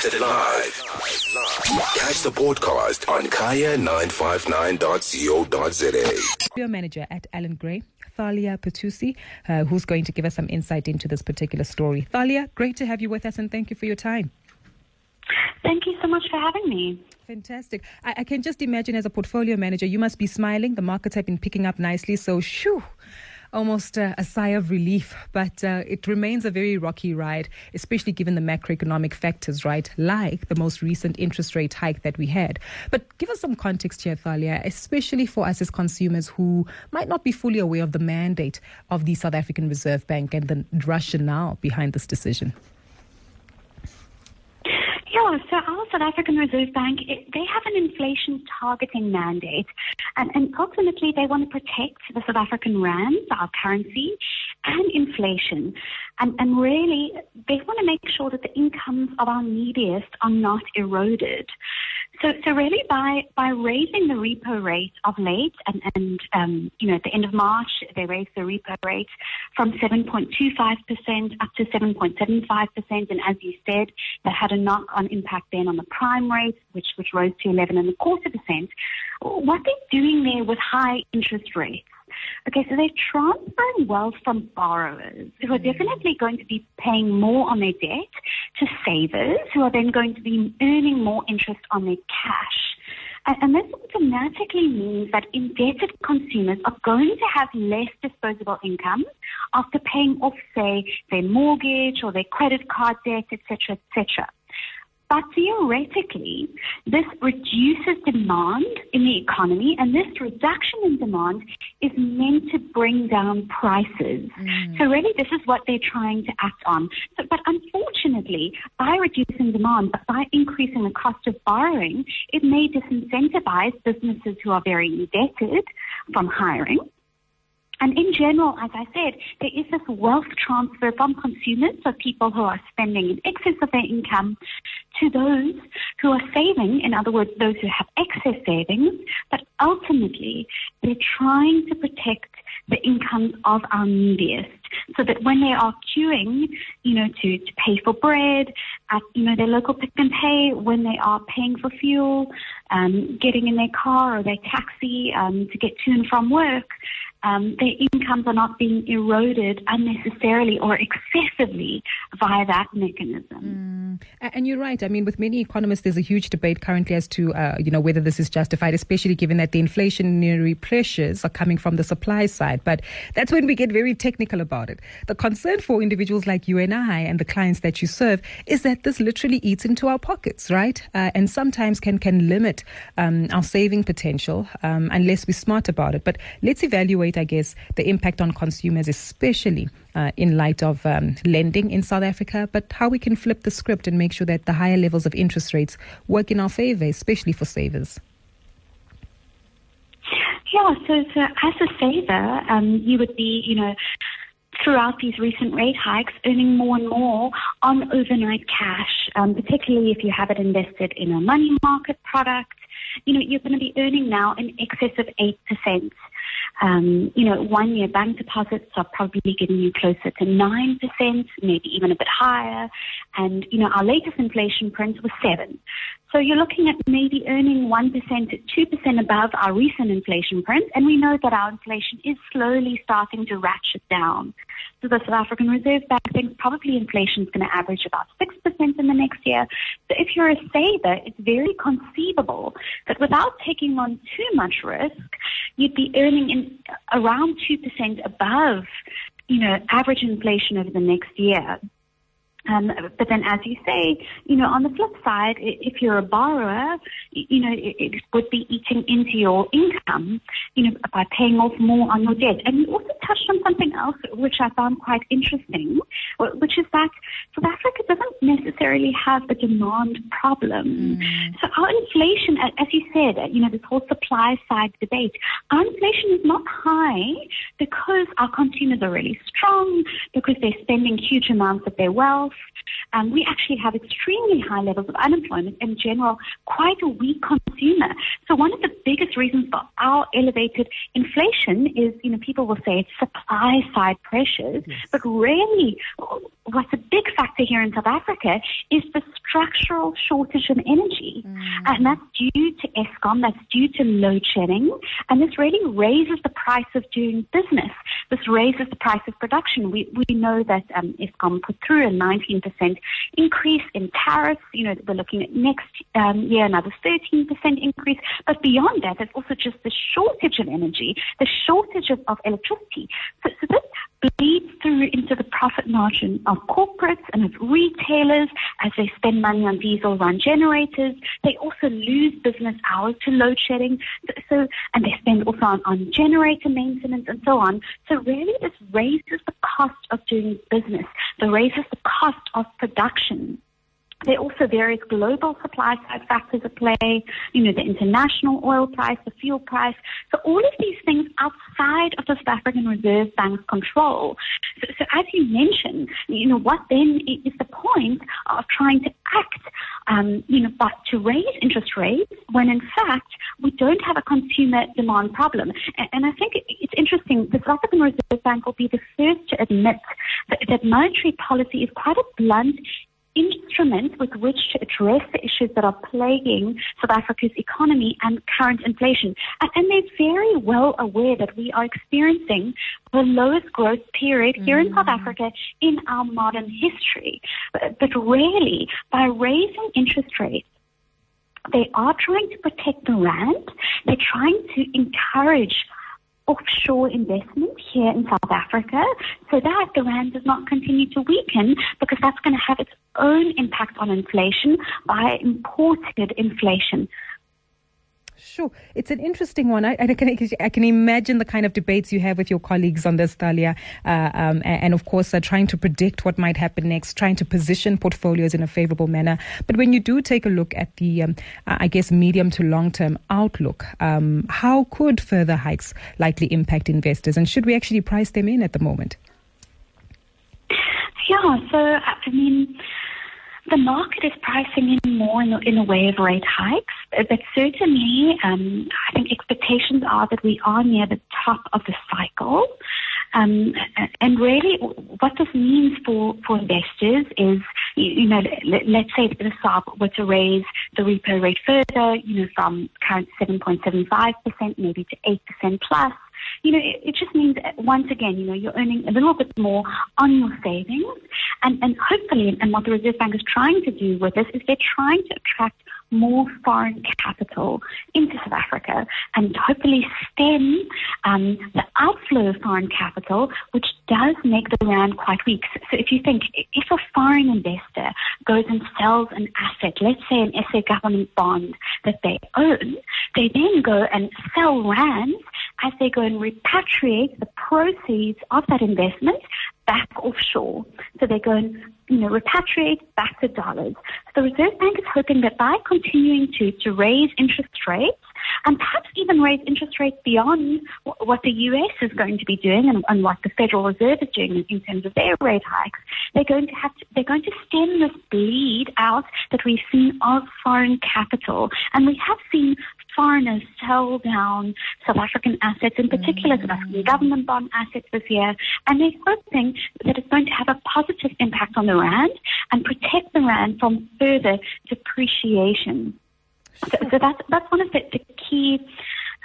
Broadcasted live. Catch the podcast on kaya959.co.za. Studio manager at Allan Gray, Thalia Petousis, uh, who's going to give us some insight into this particular story. Thalia, great to have you with us and thank you for your time. Thank you so much for having me. Fantastic. I, I can just imagine as a portfolio manager, you must be smiling. The markets have been picking up nicely. So, shoo, almost uh, a sigh of relief. But uh, it remains a very rocky ride, especially given the macroeconomic factors, right? Like the most recent interest rate hike that we had. But give us some context here, Thalia, especially for us as consumers who might not be fully aware of the mandate of the South African Reserve Bank and the rationale behind this decision. Yeah, so our South African Reserve Bank, it, they have an inflation targeting mandate. And, and ultimately, they want to protect the South African rand, our currency, and inflation. And, and really, they want to make sure that the incomes of our neediest are not eroded. So, so really, by by raising the repo rate of late, and, and um, you know, at the end of March, they raised the repo rate from 7.25% up to 7.75%, and as you said, that had a knock-on impact then on the prime rate, which which rose to 11 and a quarter percent. What they're doing there with high interest rates Okay, so they're transferring wealth from borrowers who are hmm. definitely going to be paying more on their debt to savers who are then going to be earning more interest on their cash. And, and this automatically means that indebted consumers are going to have less disposable income after paying off, say, their mortgage or their credit card debt, etc., etc. But theoretically, this reduces demand in the economy, and this reduction in demand is meant to bring down prices. Mm. So really, this is what they're trying to act on. So, but unfortunately, by reducing demand, but by increasing the cost of borrowing, it may disincentivize businesses who are very indebted from hiring. And in general, as I said, there is this wealth transfer from consumers, so people who are spending in excess of their income, to those who are saving, in other words, those who have excess savings, but ultimately they're trying to protect the incomes of our neediest so that when they are queuing, you know, to, to pay for bread at, you know, their local Pick n Pay, when they are paying for fuel, um, getting in their car or their taxi um, to get to and from work, um, their incomes are not being eroded unnecessarily or excessively via that mechanism. Mm. And you're right. I mean, with many economists, there's a huge debate currently as to, uh, you know, whether this is justified, especially given that the inflationary pressures are coming from the supply side. But that's when we get very technical about it. The concern for individuals like you and I and the clients that you serve is that this literally eats into our pockets, right? Uh, and sometimes can can limit um, our saving potential um, unless we're smart about it. But let's evaluate I guess, the impact on consumers, especially uh, in light of um, lending in South Africa, but how we can flip the script and make sure that the higher levels of interest rates work in our favor, especially for savers. Yeah, so, so as a saver, um, you would be, you know, throughout these recent rate hikes, earning more and more on overnight cash, um, particularly if you have it invested in a money market product. You know, you're going to be earning now in excess of 8%. Um, you know, one year bank deposits are probably getting you closer to 9%, maybe even a bit higher. And, you know, our latest inflation print was 7. So you're looking at maybe earning 1% to 2% above our recent inflation print. And we know that our inflation is slowly starting to ratchet down. So the South African Reserve Bank thinks probably inflation is going to average about 6% in the next year. So if you're a saver, it's very conceivable that without taking on too much risk, you'd be earning in around 2% above, you know, average inflation over the next year. Um, but then, as you say, you know, on the flip side, if you're a borrower, you know, it, it, would be eating into your income, you know, by paying off more on your debt. And you also touched on something else, which I found quite interesting, which is that South Africa doesn't necessarily have a demand problem. Mm. So our inflation, as you said, you know, this whole supply side debate, our inflation is not high because our consumers are really strong, because they're spending huge amounts of their wealth um, we actually have extremely high levels of unemployment in general, quite a weak consumer. So one of the biggest reasons for our elevated inflation is, you know, people will say it's supply side pressures, yes. but really what's a big factor here in South Africa is the structural shortage in energy. Mm. And that's due to Eskom, that's due to load shedding. And this really raises the price of doing business. This raises the price of production. We, we know that um, Eskom put through a 19% increase in tariffs. You know, we're looking at next um, year another 13% increase. But beyond that, there's also just the shortage of energy, the shortage of, of electricity. So, so this bleeds through into the profit margin of corporates and of retailers as they spend money on diesel run generators. They also lose business hours to load shedding. So, and they spend also on, on generator maintenance and so on. So really this raises the cost of doing business. It raises the cost of production. There are also various global supply side factors at play, you know, the international oil price, the fuel price. So all of these things outside of the South African Reserve Bank's control. So, so as you mentioned, you know, what then is the point of trying to act, um, you know, but to raise interest rates when in fact we don't have a consumer demand problem. And, and I think it's interesting, the South African Reserve Bank will be the first to admit that, that monetary policy is quite a blunt instrument with which to address the issues that are plaguing South Africa's economy and current inflation. And, they're very well aware that we are experiencing the lowest growth period here mm. in South mm. Africa in our modern history. But, but really, by raising interest rates, they are trying to protect the rand. They're trying to encourage offshore investment here in South Africa so that the rand does not continue to weaken because that's going to have its own impact on inflation by imported inflation. Sure. It's an interesting one. I, I, can, I can imagine the kind of debates you have with your colleagues on this, Thalia. Uh, um, and, of course, uh, trying to predict what might happen next, trying to position portfolios in a favorable manner. But when you do take a look at the, um, I guess, medium to long term outlook, um, how could further hikes likely impact investors? And should we actually price them in at the moment? Yeah, so, I mean, the market is pricing in more in, in the way of rate hikes, but certainly um, I think expectations are that we are near the top of the cycle. Um, and really, what this means for, for investors is, you, you know, let, us say the SARB were to raise the repo rate further, you know, from current 7.75% maybe to 8% plus you know, it, it just means once again, you know, you're earning a little bit more on your savings. And, and hopefully, and what the Reserve Bank is trying to do with this is they're trying to attract more foreign capital into South Africa and hopefully stem um, the outflow of foreign capital, which does make the rand quite weak. So, so if you think, if a foreign investor goes and sells an asset, let's say an SA government bond that they own, they then go and sell rands as they go and repatriate the proceeds of that investment back offshore. So they go and you know, repatriate back to dollars. So the Reserve Bank is hoping that by continuing to, to raise interest rates, and perhaps even raise interest rates beyond what the US is going to be doing and, and, what the Federal Reserve is doing in terms of their rate hikes. They're going to have to, they're going to stem this bleed out that we've seen of foreign capital, and we have seen foreigners sell down South African assets, in particular mm-hmm. South African government bond assets this year, and they're hoping that it's going to have a positive impact on the rand and protect the rand from further depreciation. So, so that's that's one of the, the key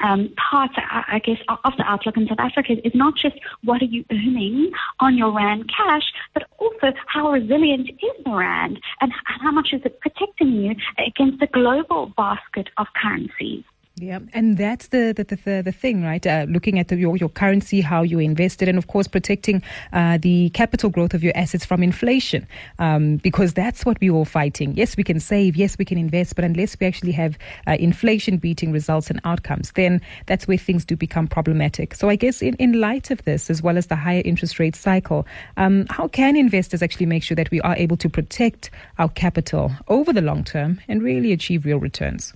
um, part, I guess, of the outlook in South Africa is not just what are you earning on your RAND cash, but also how resilient is the RAND and how much is it protecting you against the global basket of currencies. Yeah, and that's the the, the, the thing, right? Uh, looking at the, your, your currency, how you invested, and of course protecting uh, the capital growth of your assets from inflation, um, because that's what we're all fighting. Yes, we can save, yes, we can invest, but unless we actually have uh, inflation beating results and outcomes, then that's where things do become problematic. So I guess in, in light of this, as well as the higher interest rate cycle, um, how can investors actually make sure that we are able to protect our capital over the long term and really achieve real returns?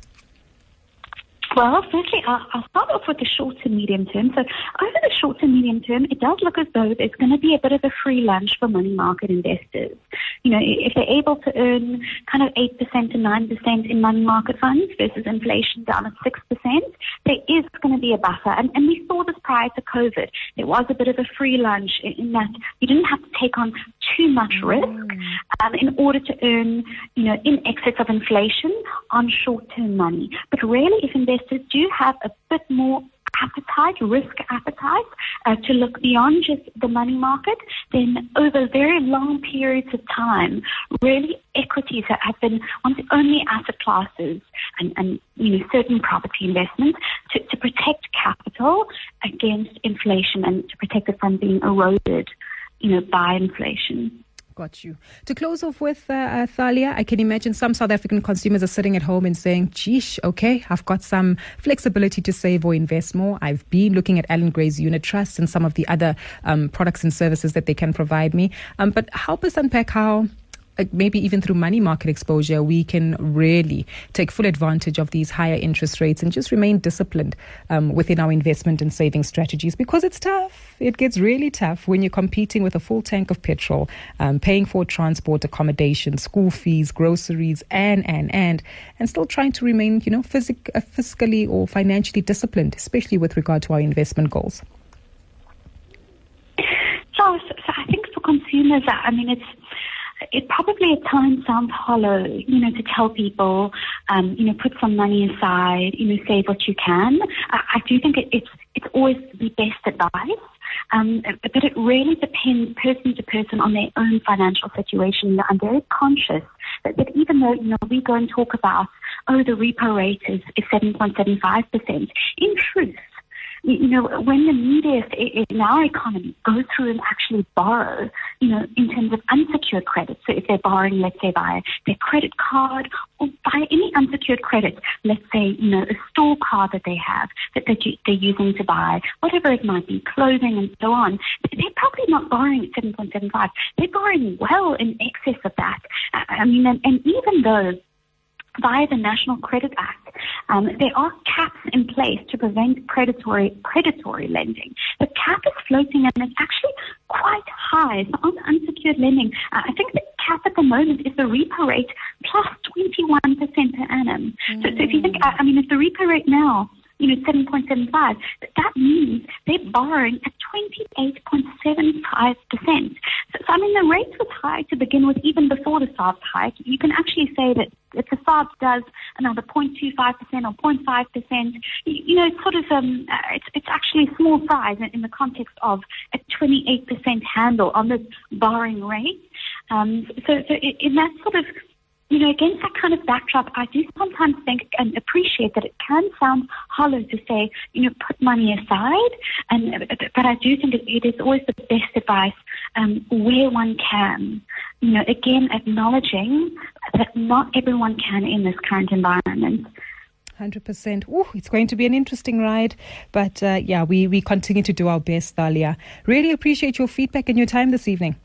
Well, firstly, I'll, I'll start off with the short to medium term. So over the short to medium term, it does look as though there's going to be a bit of a free lunch for money market investors. You know, if they're able to earn kind of 8% to 9% in money market funds versus inflation down at 6%, there is going to be a buffer. And, and we saw this prior to COVID. There was a bit of a free lunch in, in that you didn't have to take on too much risk um, in order to earn, you know, in excess of inflation on short-term money. But really, if investors do have a bit more appetite, risk appetite, uh, to look beyond just the money market, then over very long periods of time, really equities have been one of the only asset classes and, and you know, certain property investments to, to protect capital against inflation and to protect it from being eroded, you know, by inflation. Got you. To close off with, uh, uh, Thalia, I can imagine some South African consumers are sitting at home and saying, geesh, okay, I've got some flexibility to save or invest more. I've been looking at Allan Gray's unit trusts and some of the other um, products and services that they can provide me. Um, but help us unpack how maybe even through money market exposure, we can really take full advantage of these higher interest rates and just remain disciplined um, within our investment and saving strategies because it's tough. It gets really tough when you're competing with a full tank of petrol, um, paying for transport, accommodation, school fees, groceries, and, and, and, and still trying to remain, you know, physic- uh, fiscally or financially disciplined, especially with regard to our investment goals. So, so I think for consumers, I mean, it's it probably at times sounds hollow, you know, to tell people, um, you know, put some money aside, you know, save what you can. I, I do think it, it's it's always the best advice. Um, but it really depends person to person on their own financial situation. I'm very conscious that, that even though, you know, we go and talk about, oh, the repo rate is, is 7.75%, in truth, you know, when the media in our economy go through and actually borrow, you know, in terms of unsecured credit, so if they're borrowing, let's say, via their credit card or via any unsecured credit, let's say, you know, a store card that they have that they're using to buy whatever it might be, clothing and so on, they're probably not borrowing at 7.75. They're borrowing well in excess of that. I mean, and, and even though via the National Credit Act, um, there are caps in place to prevent predatory predatory lending. The cap is floating and it's actually quite high. So on unsecured lending, uh, I think the cap at the moment is the repo rate plus 21% per annum. Mm. So, so if you think, I mean, if the repo rate now you know, 7.75. That means they're borrowing at 28.75%. So, so, I mean, the rate was high to begin with, even before the SARS hike. You can actually say that the SARS does another 0.25% or 0.5%, you, know, it's sort of, um, uh, it's, it's actually a small size in, the context of a 28% handle on the borrowing rate. Um, so, so in that sort of you know, against that kind of backdrop, I do sometimes think and appreciate that it can sound hollow to say, you know, put money aside. And but I do think it is always the best advice um, where one can. You know, again, acknowledging that not everyone can in this current environment. 100%. Ooh, it's going to be an interesting ride. But uh, yeah, we, we continue to do our best, Thalia. Really appreciate your feedback and your time this evening.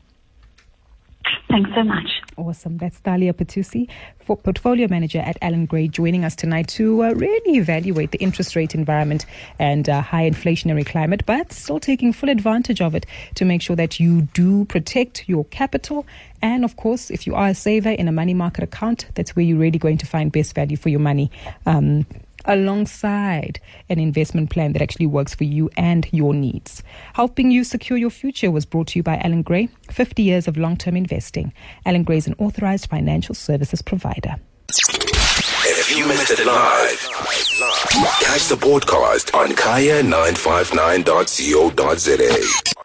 Thanks so much. Awesome. That's Thalia Petousis, portfolio manager at Allan Gray, joining us tonight to uh, really evaluate the interest rate environment and uh, high inflationary climate, but still taking full advantage of it to make sure that you do protect your capital. And of course, if you are a saver in a money market account, that's where you're really going to find best value for your money. Um, alongside an investment plan that actually works for you and your needs. Helping you secure your future was brought to you by Allan Gray, 50 years of long term investing. Allan Gray is an authorized financial services provider. If you missed it live, catch the podcast on kaya959.co.za.